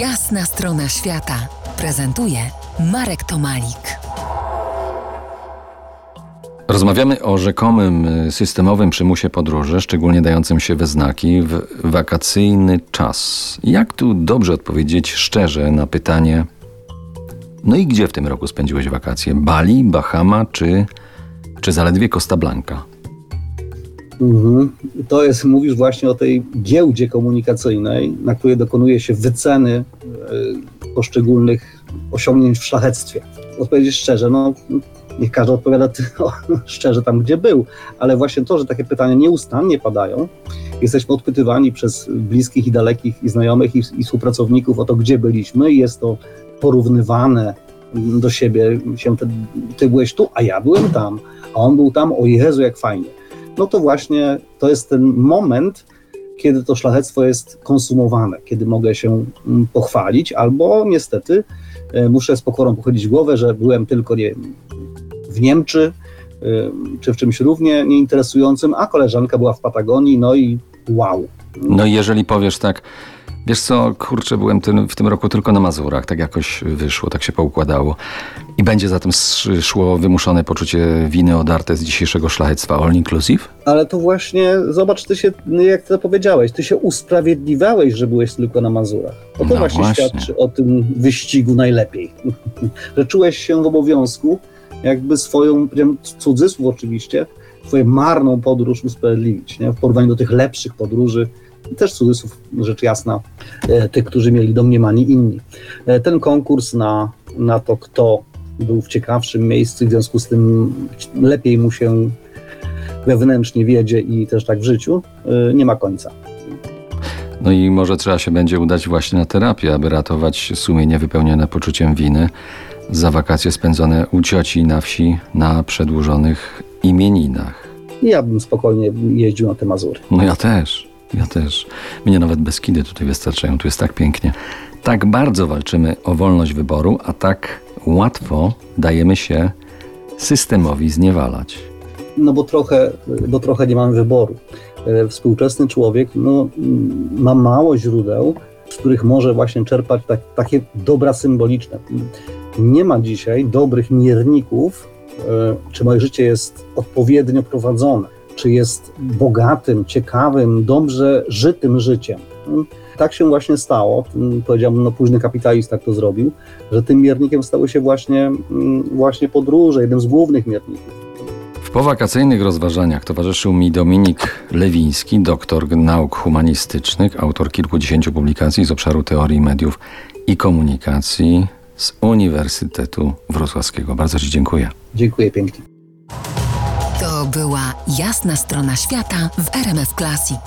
Jasna strona świata prezentuje Marek Tomalik. Rozmawiamy o rzekomym y, systemowym przymusie podróży, szczególnie dającym się we znaki w wakacyjny czas. Jak tu dobrze odpowiedzieć szczerze na pytanie, no i gdzie w tym roku spędziłeś wakacje? Bali, Bahama czy, czy zaledwie Costa Blanca? Mhm. To jest, mówisz właśnie o tej giełdzie komunikacyjnej, na której dokonuje się wyceny e, poszczególnych osiągnięć w szlachectwie. Odpowiedzieć szczerze, no niech każdy odpowiada tylko szczerze tam, gdzie był, ale właśnie to, że takie pytania nieustannie padają, jesteśmy odpytywani przez bliskich i dalekich i znajomych i, i współpracowników o to, gdzie byliśmy i jest to porównywane do siebie, się ty, ty byłeś tu, a ja byłem tam, a on był tam, o Jezu, jak fajnie no to właśnie to jest ten moment, kiedy to szlachectwo jest konsumowane, kiedy mogę się mm, pochwalić, albo niestety e, muszę z pokorą pochodzić głowę, że byłem tylko nie, w Niemczy, e, czy w czymś równie nieinteresującym, a koleżanka była w Patagonii, no i wow. No i jeżeli powiesz tak, Wiesz co, kurczę, byłem tym, w tym roku tylko na Mazurach, tak jakoś wyszło, tak się poukładało. I będzie zatem szło wymuszone poczucie winy odarte z dzisiejszego szlachectwa all inclusive? Ale to właśnie, zobacz, ty się, jak to powiedziałeś, ty się usprawiedliwiałeś, że byłeś tylko na Mazurach. To no właśnie, właśnie świadczy o tym wyścigu najlepiej. że czułeś się w obowiązku, jakby swoją, cudzysłów oczywiście, twoją marną podróż usprawiedliwić, nie? w porównaniu do tych lepszych podróży, też cudzysłów, rzecz jasna, e, tych, którzy mieli domniemani inni. E, ten konkurs na, na to, kto był w ciekawszym miejscu, w związku z tym lepiej mu się wewnętrznie wiedzie i też tak w życiu, e, nie ma końca. No i może trzeba się będzie udać właśnie na terapię, aby ratować sumienie wypełnione poczuciem winy za wakacje spędzone u cioci na wsi na przedłużonych imieninach. Ja bym spokojnie jeździł na te Mazury. No ja też. Ja też. Mnie nawet Beskidy tutaj wystarczają. Tu jest tak pięknie. Tak bardzo walczymy o wolność wyboru, a tak łatwo dajemy się systemowi zniewalać. No bo trochę, bo trochę nie mamy wyboru. E, współczesny człowiek no, ma mało źródeł, z których może właśnie czerpać tak, takie dobra symboliczne. Nie ma dzisiaj dobrych mierników, e, czy moje życie jest odpowiednio prowadzone czy jest bogatym, ciekawym, dobrze żytym życiem. Tak się właśnie stało, powiedziałbym, no późny kapitalista to zrobił, że tym miernikiem stały się właśnie, mm, właśnie podróże, jeden z głównych mierników. W powakacyjnych rozważaniach towarzyszył mi Dominik Lewiński, doktor nauk humanistycznych, autor kilkudziesięciu publikacji z obszaru teorii mediów i komunikacji z Uniwersytetu Wrocławskiego. Bardzo Ci dziękuję. Dziękuję pięknie. To była jasna strona świata w RMF Classic.